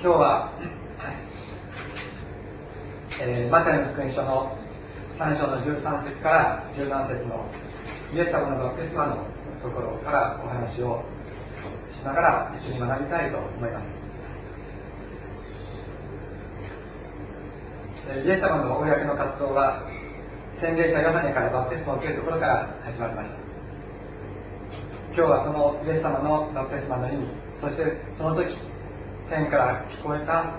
今日は、えー、マタイの福音書の3章の13節から17節のイエス様のバプテスマのところからお話をしながら一緒に学びたいと思います。イエス様の公の活動は洗礼者ヨハネからバプテスマを受けるところから始まりました今日はそのイエス様のバプテスマの意味そしてその時天から聞こえた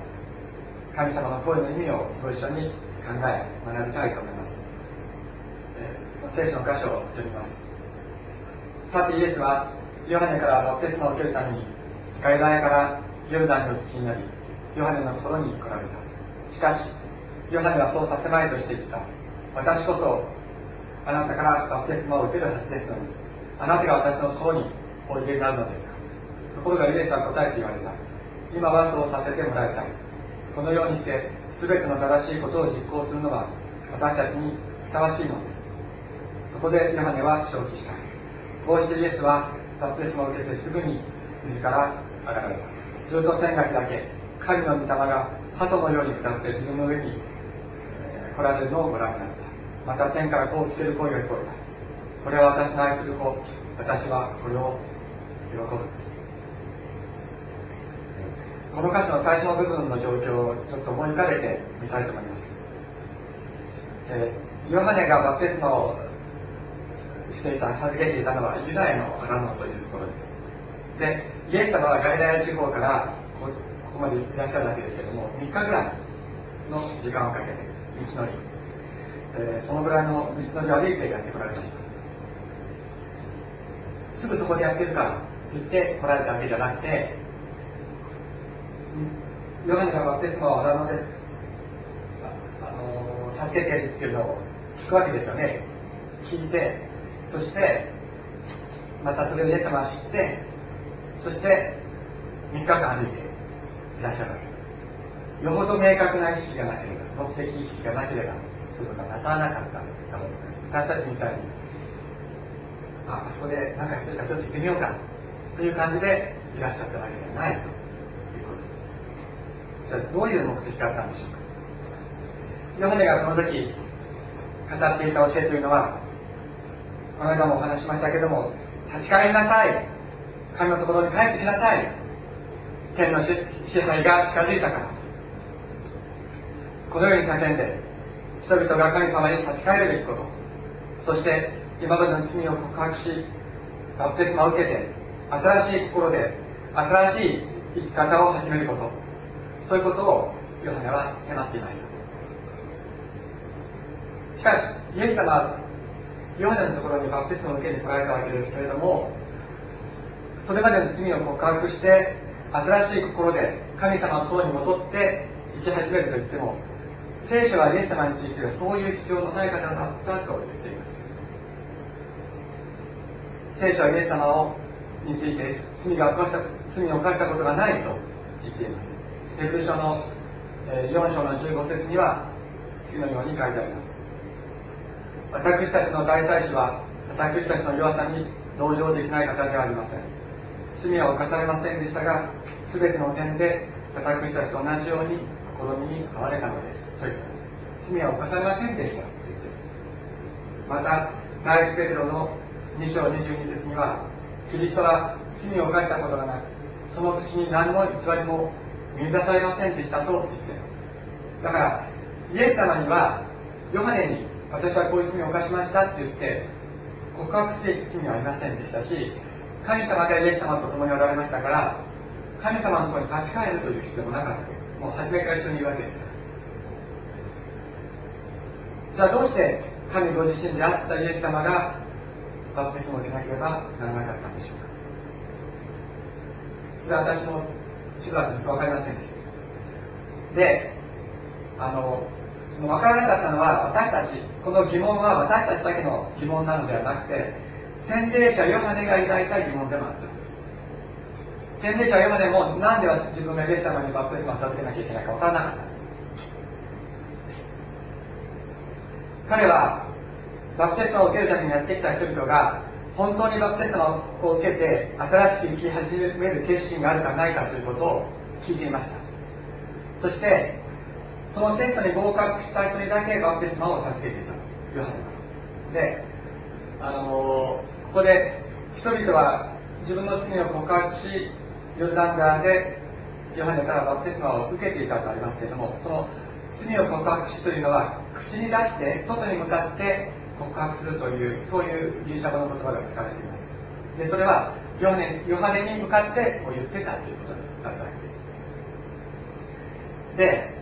神様の声の意味をご一緒に考え学びたいと思います、えー、聖書の箇所を読みます。さてイエスはヨハネからバプテスマを受けるためにガイラヤからヨルダンにお付きになりヨハネのところに来られた。しかしヨハネはそうさせまいとして言った。私こそあなたからバプテスマを受けるはずですのにあなたが私のところにおいでになるのですか。ところがイエスは答えて言われた。今はそうさせてもらいたい。このようにして全ての正しいことを実行するのは私たちにふさわしいのです。そこでヨハネは承知した。こうしてイエスはバプテスマを受けてすぐに自ら上がられた。すると天が開け神の御霊が鳩のように下って自分の上に来られるのをご覧になった。また天からこうつける声が聞こえた。これは私の愛する子。私はこれを喜ぶ。この歌詞の最初の部分の状況をちょっと思い浮かべてみたいと思います、えー、ヨハネがバプテスマをしていた授けていたのはユダヤのアラノというところです。でイエス様はガリラヤ地方からここまでいらっしゃるわけですけども3日ぐらいの時間をかけて道のり、えー、そのぐらいの道のりを歩いてやってこられました。すぐそこでやってるからと言って来られたわけじゃなくてヨハネがバプテスマを荒野であの授けてるっていうのを聞くわけですよね。聞いてそしてまたそれをイエス様は知ってそして3日間歩いていらっしゃるわけです。よほど明確な意識がなければ目的意識がなければそういうことはなさらなかったかもしれません私たちみたいにあそこで何かやってるかちょっと行ってみようかという感じでいらっしゃったわけではないと。じゃあどういう目的があったんでしょうか。ヨハネがこの時語っていた教えというのはこの間もお話しましたけども立ち返りなさい。神のところに帰ってきなさい。天の支配が近づいたから。このように叫んで人々が神様に立ち返るべきこと。そして今までの罪を告白しバプテスマを受けて新しい心で新しい生き方を始めること。そういうことをヨハネは迫っていましたしかしイエス様はヨハネのところにバプテスマを受けに来られたわけですけれどもそれまでの罪を告白して新しい心で神様の塔に戻って生き始めると言っても聖書はイエス様についてはそういう必要のない方だったと言っています。聖書はイエス様をについて罪が犯した罪を犯したことがないと言っています。ヘブル書の4章の15節には次のように書いてあります。私たちの大祭司は私たちの弱さに同情できない方ではありません。罪は犯されませんでしたが全ての点で私たちと同じように試みに遭われたのです。罪は犯されませんでした。また第一ペテロの2章22節にはキリストは罪を犯したことがなくその口に何の偽りも見出されませんでしたと言っていますだからイエス様にはヨハネに私はこういう罪を犯しましたって言って告白していく罪はありませんでしたし神様がイエス様と共におられましたから神様のところに立ち返るという必要もなかったです。もう初めから一緒にいるわけです。じゃあどうして神ご自身であったイエス様がバプテスマを受けなければならなかったんでしょうか？それは私もしばらくずっと分かりませんでした。であのその分からなかったのは私たちこの疑問は私たちだけの疑問なのではなくて洗礼者ヨハネが抱いた疑問でもあったんです。洗礼者ヨハネもなんで自分がイエス様にバプテスマを授けなきゃいけないか分からなかった。彼はバプテスマを受けるためにやってきた人々が本当にバプテスマを受けて新しく生き始める決心があるかないかということを聞いていました。そしてそのテストに合格した人にだけバプテスマを授けていたヨハネはであのここで人々は自分の罪を告白しヨルダン川でヨハネからバプテスマを受けていたとありますけれどもその罪を告白しというのは口に出して外に向かって告白するというそういうギリシャ語の言葉が使われています。でそれはヨハヨハネに向かってこう言ってたということだったわけです。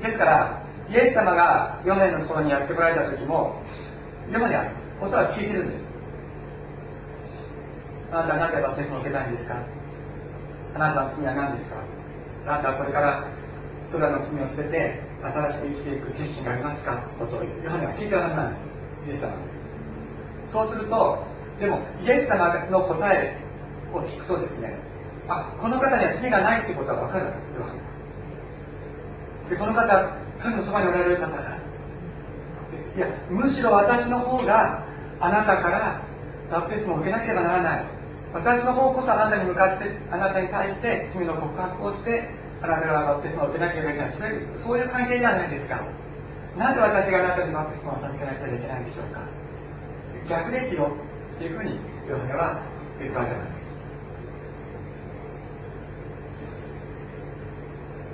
でですからイエス様がヨハネのところにやってこられた時もヨハネはおそらく聞いてるんです。あなたは何でバプテスマを受けたいんですか？あなたの罪は何ですか？あなたはこれからそれらの罪を捨てて新しく生きていく決心がありますか？ことをヨハネは聞いてるはずなんです。イエス様。そうするとでもイエス様の答えを聞くとですねあこの方には罪がないってことは分かるヨハネでこの方神のそばにおられる方だ。いやむしろ私の方があなたからバプテスマを受けなければならない。私の方こそあなたに向かってあなたに対して罪の告白をしてあなたがバプテスマを受けなければいけない。それそういう関係じゃないですか。なぜ私があなたにバプテスマを授けなければいけないんでしょうか？逆ですよ。というふうにヨハネは言ったわけなんです。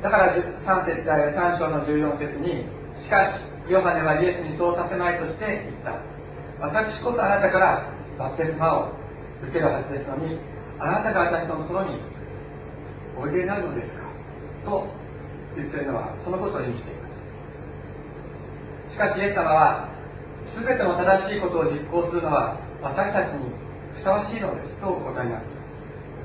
だから 3, 節3章の14節にしかしヨハネはイエスにそうさせまいとして言った。私こそあなたからバプテスマを受けるはずですのにあなたが私のところにおいでになるのですか？と言っているのはそのことを意味しています。しかしイエス様は全ての正しいことを実行するのは私たちにふさわしいのですとお答え。になっていま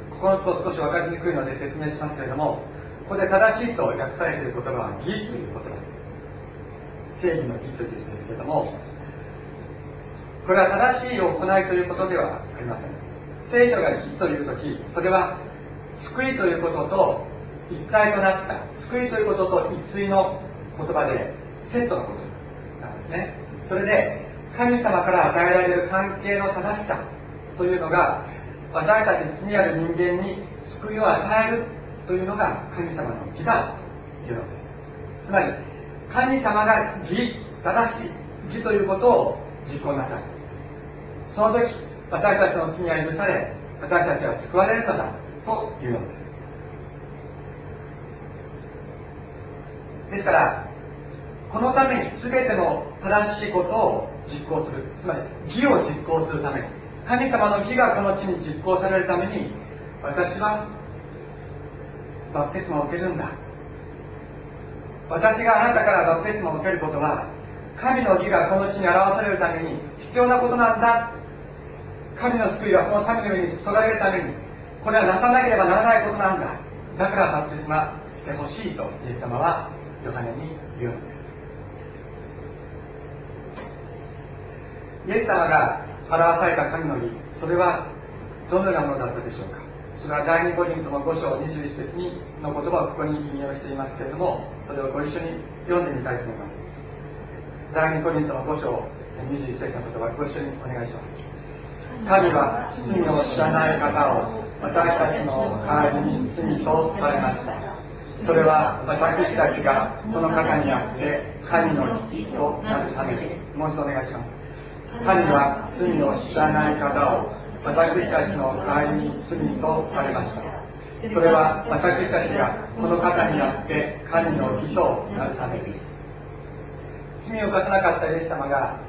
すここのと少し分かりにくいので説明しますけれどもここで正しいと訳されている言葉は義という言葉。です正義の義という字ですけれどもこれは正しい行いということではありません。聖書が義という時それは救いということと一体となった救いということと一対の言葉でセットのこと。なんですね。それで神様から与えられる関係の正しさというのが私たち罪ある人間に救いを与えるというのが神様の義だというのです。つまり神様が義正しい義ということを実行なさい。その時私たちの罪は許され私たちは救われるのだというのです。ですからこのために全ての正しいことを実行する。つまり義を実行するため。神様の義がこの地に実行されるために私はバプテスマを受けるんだ。私があなたからバプテスマを受けることは神の義がこの地に表されるために必要なことなんだ。神の救いはその民の上に注がれるためにこれはなさなければならないことなんだ。だからバプテスマしてほしいとイエス様はヨハネに言うのです。イエス様が表された神の義それはどのようなものだったでしょうか？それは第2コリントの5章21節にの言葉をここに引用していますけれどもそれをご一緒に読んでみたいと思います。第2コリントの5章21節の言葉ご一緒にお願いします。神は罪を知らない方を私たちの代わりに罪とされました。それは私たちがこの方にあって神の義となるためです。もう一度お願いします。神は罪を知らない方を私たちの代わりに罪とされました。それは私たちがこの方にあって神の義となるためです。罪を犯さなかったイエス様が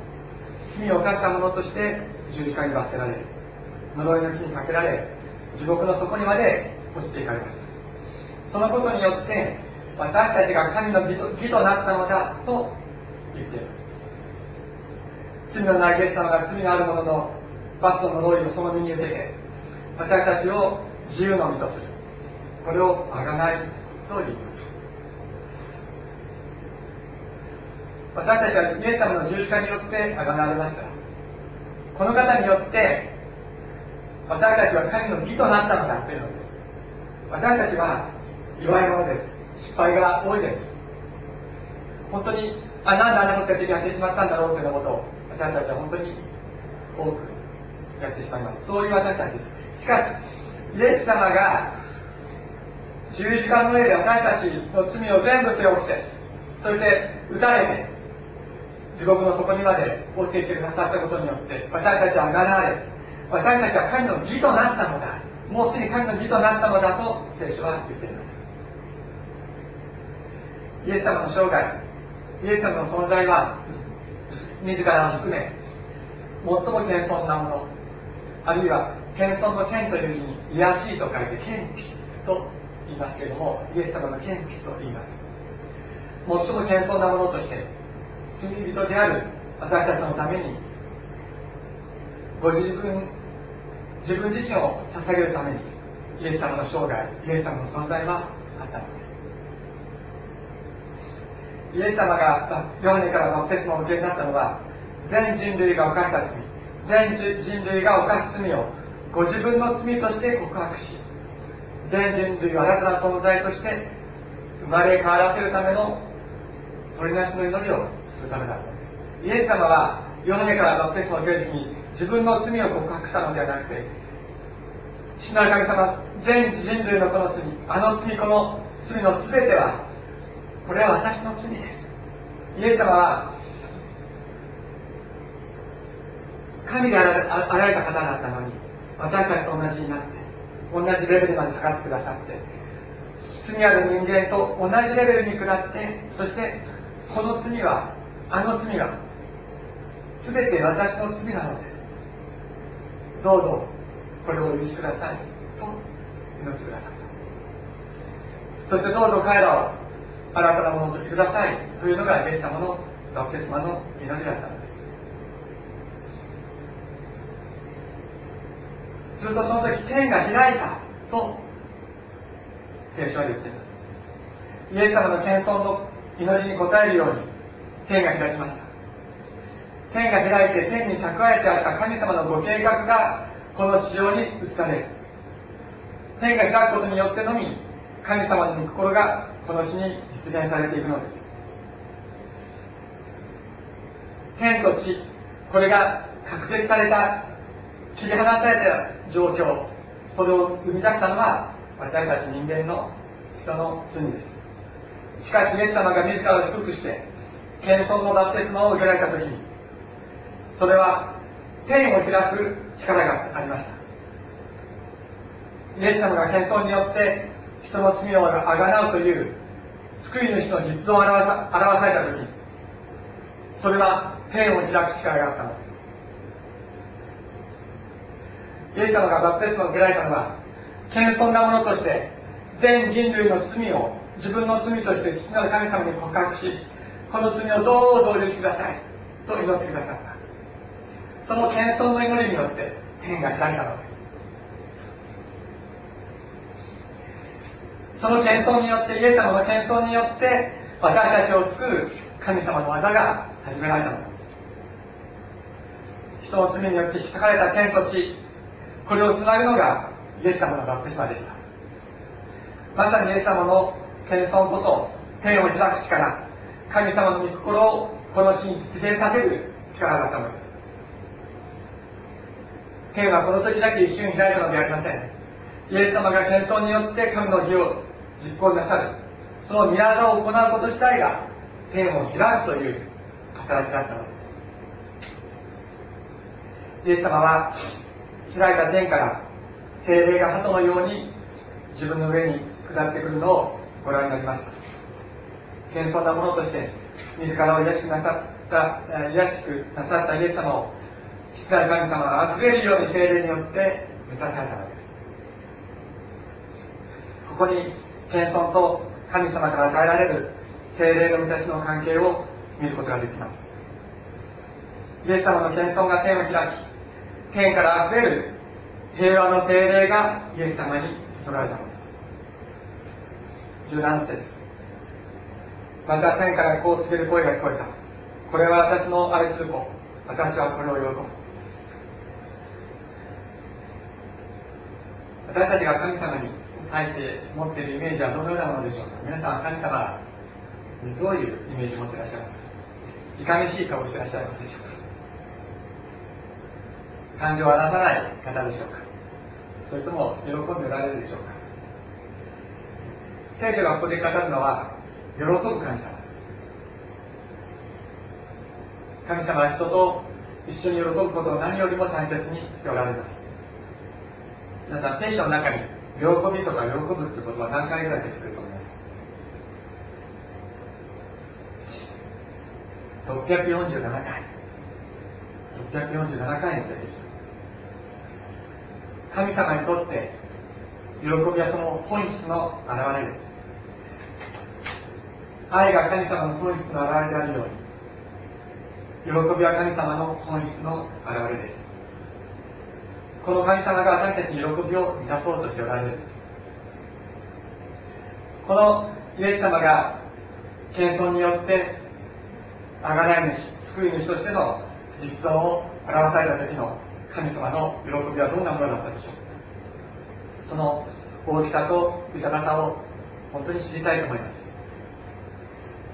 罪を犯した者として十字架に罰せられ呪いの木にかけられ地獄の底にまで落ちていかれました。そのことによって私たちが神の義と義となったのだと言っています。罪のないイエス様が罪のある者のバストの呪いをその身に受けて私たちを自由の身とするこれをあがないと言います私たちはイエス様の十字架によってあがなわれましたこの方によって私たちは神の義となったのだというのです。私たちは弱いものです失敗が多いです本当にあなんであんなことやってしまったんだろうというようなことを私たちは本当に多くやってしまいます。そういう私たちです。しかしイエス様が十字架の上で私たちの罪を全部背負ってそして打たれて地獄の底にまで落ちていってくださったことによって私たちはがなわれ私たちは神の義となったのだもうすでに神の義となったのだと聖書は言っています。イエス様の生涯イエス様の存在は自らを含め最も謙遜なものあるいは謙遜の謙という字に癒しいと書いて謙卑と言いますけれどもイエス様の謙卑と言います。最も謙遜なものとして罪人である私たちのためにご自分自分自身を捧げるためにイエス様の生涯イエス様の存在はあったのです。イエス様がヨハネからバプテスマを受けになったのは全人類が犯した罪全人類が犯す罪をご自分の罪として告白し全人類を新たな存在として生まれ変わらせるための取りなしの祈りをするためだったんです。イエス様はヨハネからバプテスマを受ける時に自分の罪を告白したのではなくて父なる神様全人類のこの罪あの罪この罪の全てはこれは私の罪です。イエス様は神であられた方だったのに私たちと同じになって同じレベルまで下がってくださって罪ある人間と同じレベルに下ってそしてこの罪はあの罪は全て私の罪なのです。どうぞこれをお許しくださいと祈ってくださいそしてどうぞ彼らを新たなものとしてくださいというのがイエス様のバプテスマの祈りだったのです。するとその時天が開いたと聖書は言っています。イエス様の謙遜の祈りに応えるように天が開きました。天が開いて天に蓄えてあった神様のご計画がこの地上に移される。天が開くことによってのみ神様の御心がこの地に実現されていくのです。天と地これが確定された切り離された状況それを生み出したのは私たち人間の人の罪です。しかしイエス様が自らを低くして謙遜のバプテスマを受けられた時にそれは天を開く力がありました。イエス様が謙遜によって人の罪をあがなうという救い主の実像を表さ表された時それは天を開く力があったのです。イエス様がバプテスマを受けられたのは謙遜なものとして全人類の罪を自分の罪として父なる神様に告白しこの罪をどうぞお許しくださいと祈ってくださった。その謙遜の祈りによって天が開いたのです。その謙遜によってイエス様の謙遜によって私たちを救う神様の技が始められたの。です人の罪によって引き裂かれた天と地これをつなぐのがイエス様のバプテスマでした。まさにイエス様の謙遜こそ天を開く力神様の御心をこの地に実現させる力だったのです。天はこの時だけ一瞬開いたのではありません。イエス様が謙遜によって神の義を実行なさる。その御業を行うこと自体が天を開くという働きだったのです。イエス様は開いた天から精霊が鳩のように自分の上に下ってくるのをご覧になりました。謙遜なものとして自らを癒しくなさった癒しくなさったイエス様を父なる神様が溢れるように精霊によって満たされたのです。ここに謙遜と神様から与えられる精霊の満たしの関係を見ることができます。イエス様の謙遜が天を開き天から溢れる平和の精霊がイエス様に注がれたのです。17節。また天からこう告げる声が聞こえた。これは私の愛する子私はこれを喜ぶ。私たちが神様に対して持っているイメージはどのようなものでしょうか？皆さんは神様にどういうイメージを持っていらっしゃいますか？いかめしい顔をしていらっしゃいますでしょうか？感情を荒らさない方でしょうか？それとも喜んでおられるでしょうか？聖書がここで語るのは喜ぶ神様。です神様は人と一緒に喜ぶことを何よりも大切にしておられます。皆さん聖書の中に喜びとか喜ぶってことは何回ぐらい出てくると思います647回647回も出てきます神様にとって喜びはその本質の表れです愛が神様の本質の表れであるように喜びは神様の本質の表れです。この神様が私たちに喜びを満たそうとしておられるこのイエス様が謙遜によって贖い主救い主としての実存を表された時の神様の喜びはどんなものだったでしょうその大きさと豊かさを本当に知りたいと思います。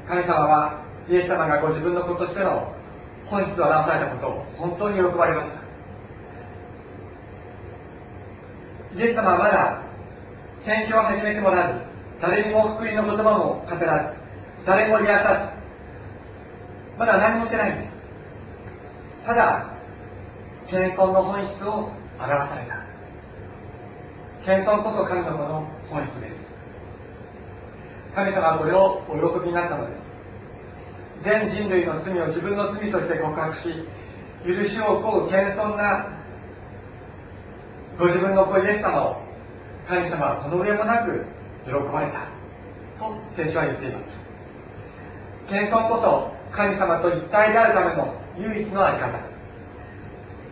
神様はイエス様がご自分の子としての本質を表されたことを本当に喜ばれました。イエス様はまだ宣教を始めてもらず誰にも福音の言葉も語らず誰も癒さずまだ何もしてない。んですただ謙遜の本質を表された謙遜こそ神の子の本質です神様はこれをお喜びになったのです全人類の罪を自分の罪として告白し許しを請う謙遜なご自分の子イエス様を神様はこの上もなく喜ばれたと聖書は言っています。謙遜こそ神様と一体であるための唯一の在り方。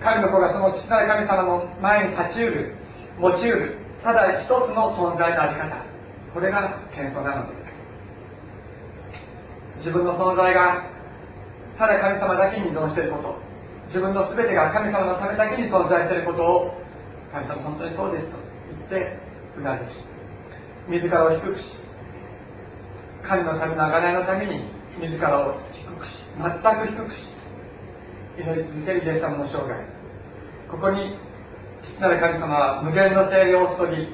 神の子がその父なる神様の前に立ちうる持ちうるただ一つの存在の在り方。これが謙遜なのです。自分の存在がただ神様だけに依存していること。自分の全てが神様のためだけに存在していることを神様本当にそうですと言ってうなずき自らを低くし神のための贖いのために自らを低くし全く低くし祈り続けるイエス様の生涯。ここに父なる神様は無限の精霊を注ぎ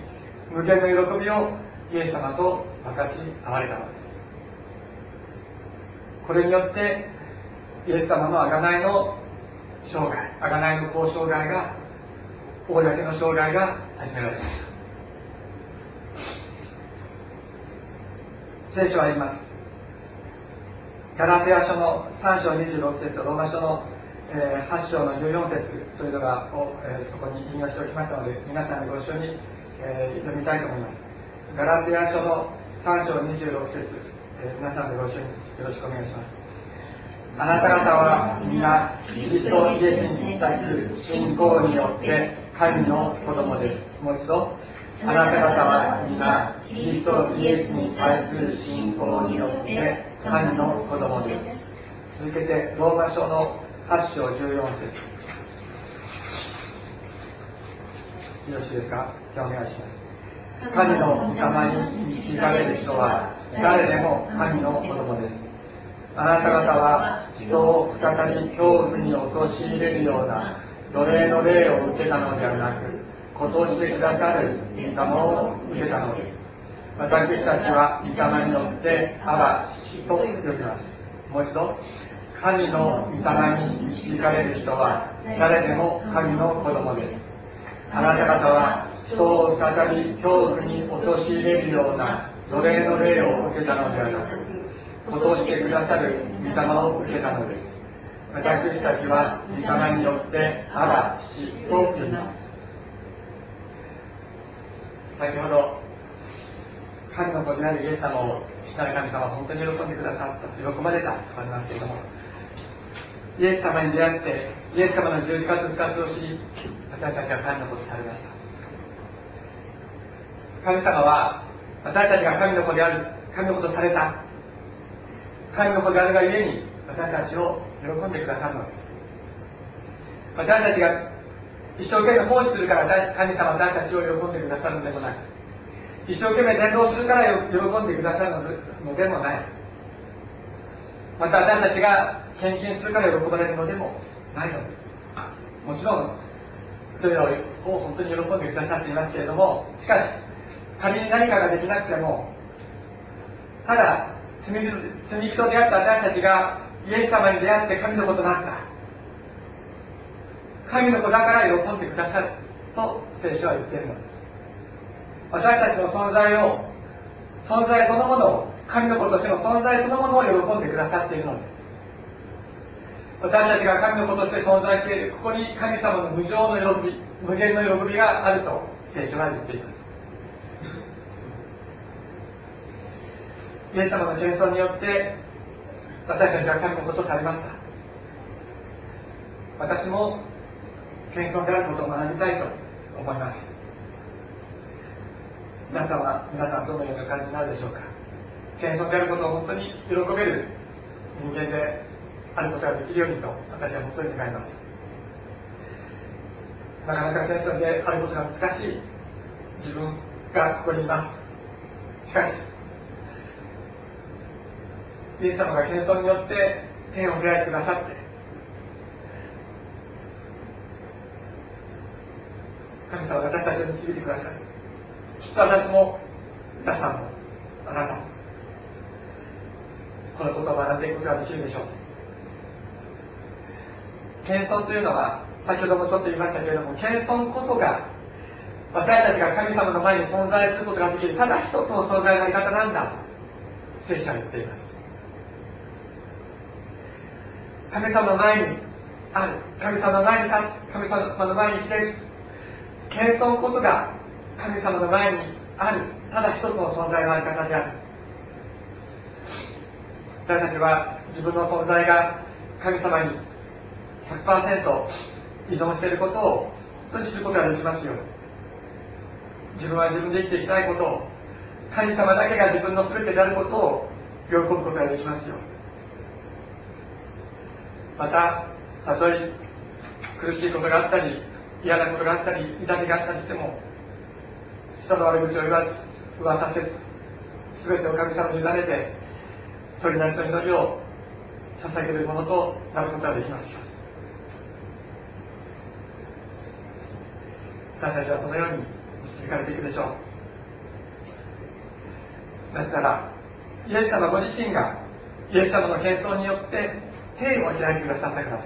無限の喜びをイエス様と分かち合われたのです。これによってイエス様の贖いの生涯贖いの交渉涯が公の生涯が始められました聖書は言います。ガラテア書の3章26節とローマ書の、えー、8章の14節というのがを、えー、そこに引用しておきましたので皆さんご一緒に、えー、読みたいと思います。ガラテア書の3章26節、えー、皆さんでご一緒によろしくお願いします。あなた方は皆キリストイエスに対する信仰によって神の子供です。もう一度。あなた方は皆、キリストイエスに対する信仰によって神の子供です。続けて、ローマ書の8章14節よろしいですか？じゃあお願いします。神の御霊に導かれる人は誰でも神の子供です。あなた方は人を再び恐怖に陥れるような奴隷の霊を受けたのではなく、ことしてくださる御霊を受けたのです。私たちは御霊によって、あら、父と呼びます。もう一度、神の御霊に導かれる人は、誰でも神の子供です。あなた方は、人を再び恐怖に陥れるような奴隷の霊を受けたのではなく、ことしてくださる御霊を受けたのです。私たちは御霊によってあら父と呼びます先ほど神の子であるイエス様を父なる神様は本当に喜んでくださった。喜ばれた。とありますけれどもイエス様に出会ってイエス様の十字架と復活を知り私たちは神の子とされました神様は私たちが神の子である。神の子とされた。神の子であるがゆえに私たちを喜んでくださるのです。私たちが一生懸命奉仕するから神様私たちを喜んでくださるのでもなく一生懸命伝道するから喜んでくださるのでもない。また私たちが献金するから喜ばれるのでもないのです。もちろんそれを本当に喜んでくださっていますけれどもしかし仮に何かができなくてもただ罪人であった私たちがイエス様に出会って神の子となった。神の子だから喜んでくださる。と聖書は言っているのです。私たちの存在を存在そのものを神の子としての存在そのものを喜んでくださっているのです。私たちが神の子として存在している。ここに神様の無常の喜び無限の喜びがあると聖書は言っています。イエス様の謙遜によって私たちは神のことされました。私も謙遜であることを学びたいと思います。皆さんは皆さんどのような感じになるでしょうか。謙遜であることを本当に喜べる人間であることができるようにと私は本当に願います。なかなか謙遜であることが難しい自分がここにいます。しかしイエス様が謙遜によって天を開いてくださって。神様が私たちを導いてくださるきっと私も皆さんもあなたも。このことを学んでいくことができるでしょう。謙遜というのは先ほどもちょっと言いましたけれども謙遜こそが私たちが神様の前に存在することができるただ一つの存在のあり方なんだと聖書は言っています。神様の前にある神様の前に立つ神様の前にひれ伏す謙遜こそが神様の前にある。ただ一つの存在のあり方である。私たちは自分の存在が神様に100%依存していることを本当に知ることができますよ。自分は自分で生きていきたいこと。を神様だけが自分の全てであることを喜ぶことができますよ。またたとえ苦しいことがあったり嫌なことがあったり痛みがあったりしても人の悪口を言わず噂せず全てを神様に委ねて鳥なしの祈りを捧げるものとなることができます。私たちはそのように導かれていくでしょう。だからイエス様ご自身がイエス様の謙遜によって天を開いてくださったからで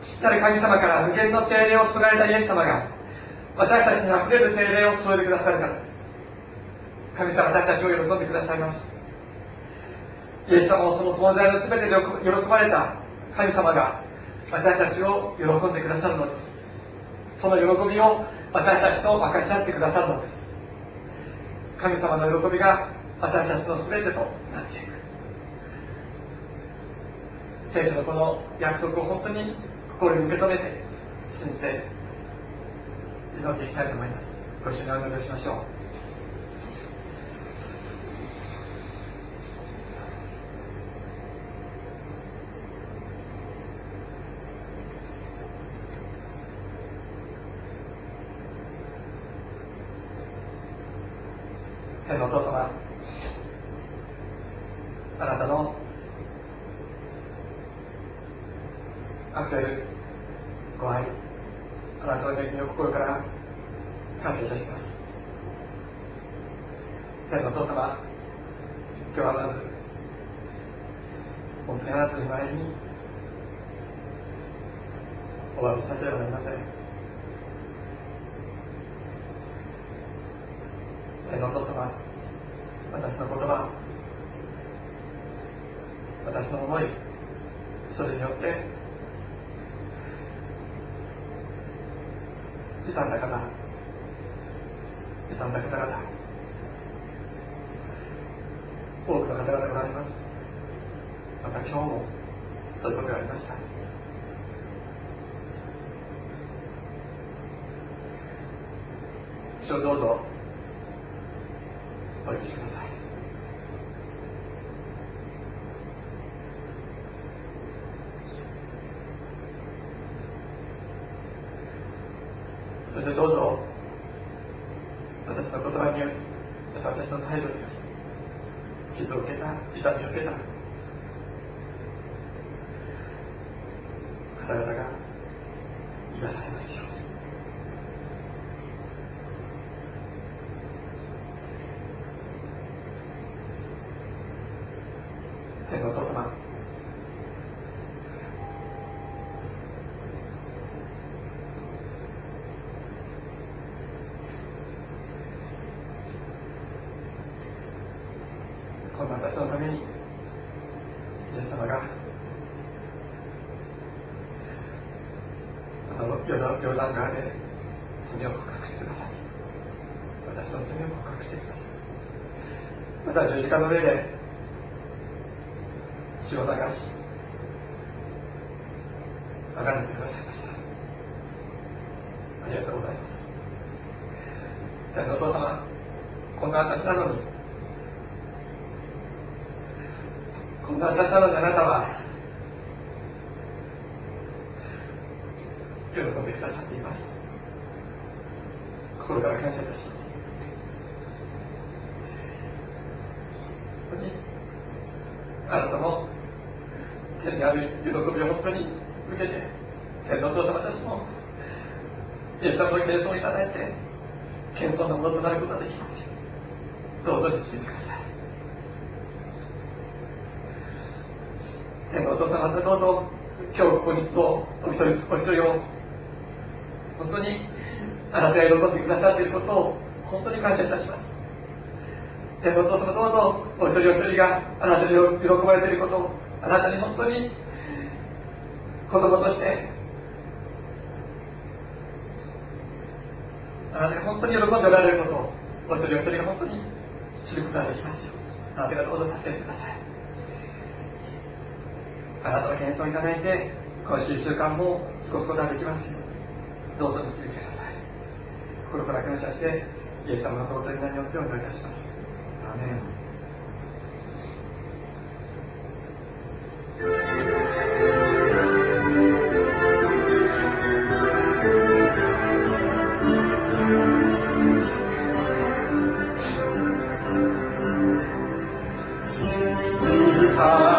す。父なる神様から無限の精霊を注がれたイエス様が私たちにあふれる精霊を注いでくださるからです神様私たちを喜んでくださいます。イエス様をその存在の全てで喜ばれた神様が私たちを喜んでくださるのです。その喜びを私たちと分かち合ってくださるのです。神様の喜びが私たちの全てとなっていく。聖書のこの約束を本当に心に受け止めて信じて祈っていきたいと思います。ご一緒にお祈りをしましょう天のお父様あなたのあふれるご愛あなたの恵みを心から感謝いたします。天のお父様今日はまず本当にあなたの前にお詫びしなければなりません。天のお父様私の言葉私の思いそれによって傷んだ方傷んだ方々多くの方々がおられます。また今日もそういうことがありました。主をどうぞお許しください。そしてどうぞ。私の言葉によりまた私の態度により傷を受けた痛みを受けた。体が癒されますように天のお父様こんな私のためにイエス様があのヨダヨダン川で罪を告白してください私の罪を告白してくださいまた十字架の上で血を流しあがなってくださいました。ありがとうございます。天のお父様こんな私なのにこんな私なのにあなたは喜んでくださっています。心から感謝いたします本当にあなたも天にある喜びを本当に受けて天のお父様たちもイエス様の謙遜をいただいて謙遜のものとなることができますよどうぞ導いてください。天のお父様どうぞ今日ここに集うお一人お一人を本当にあなたが喜んでくださっていることを本当に感謝いたします。天のお父様どうぞお一人お一人があなたに喜ばれていることをあなたに本当に子供としてあなたが本当に喜んでおられることをお一人お一人が本当に知ることができますよあなたがどうぞ助けてください。あなたの謙遜いただいて今週1週間も過ごすことができますよどうぞ導いてください。心から感謝してイエス様の尊い名によってお願いいたします。Krishna.